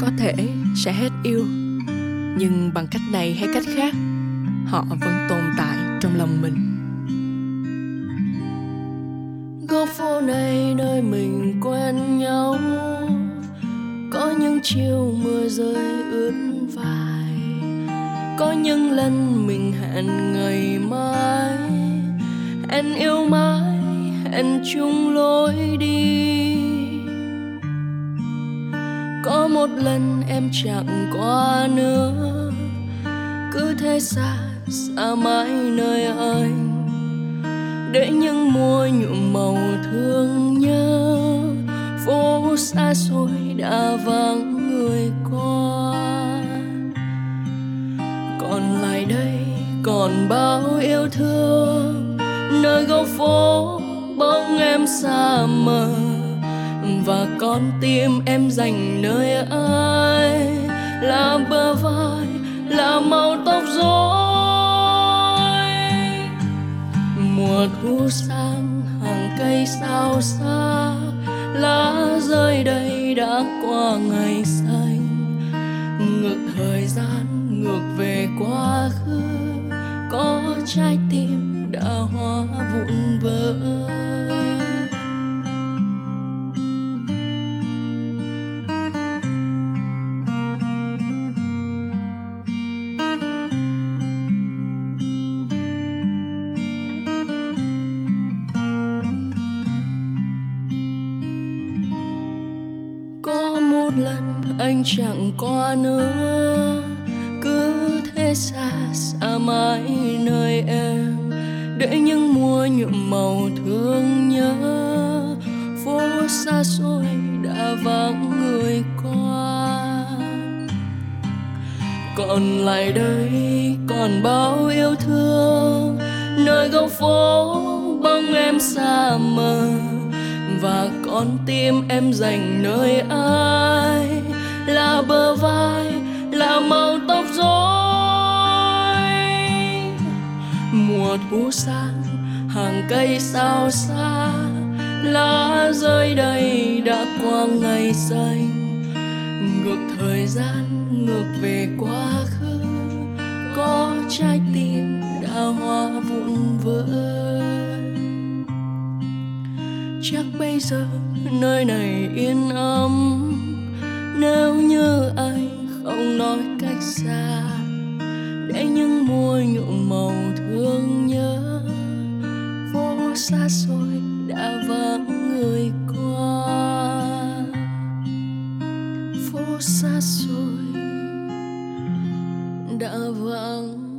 có thể sẽ hết yêu. Nhưng bằng cách này hay cách khác, họ vẫn tồn tại trong lòng mình. Góc phố này nơi mình quen nhau, có những chiều mưa rơi ướt vai. Có những lần mình hẹn ngày mai, hẹn yêu mãi, hẹn chung lối đi có một lần em chẳng qua nữa. Cứ thế xa xa mãi nơi anh. Để những mùa nhuộm màu thương nhớ. Phố xa xôi đã vắng người qua. Còn lại đây, còn bao yêu thương. Nơi góc phố bóng em xa mờ và con tim em dành nơi ai là bờ vai, là màu tóc rối. Mùa thu sang, hàng cây sao xa. Lá rơi đây đã qua ngày xanh. Ngược thời gian, ngược về quá khứ. Có trái tim một lần anh chẳng qua nữa. Cứ thế xa xa mãi nơi em, để những mùa nhuộm màu thương nhớ. Phố xa xôi đã vắng người qua. Còn lại đây còn bao yêu thương, nơi góc phố bóng em xa mờ và con tim em dành nơi ai? Là bờ vai, là màu tóc rối. Mùa thu sang, hàng cây sao xa. Lá rơi đầy đã qua ngày xanh. Ngược thời gian, ngược về quá khứ. Có trái tim chắc bây giờ nơi này yên ấm. Nếu như anh không nói cách xa, để những mùa nhuộm màu thương nhớ, phố xa xôi đã vắng người qua. Phố xa xôi đã vắng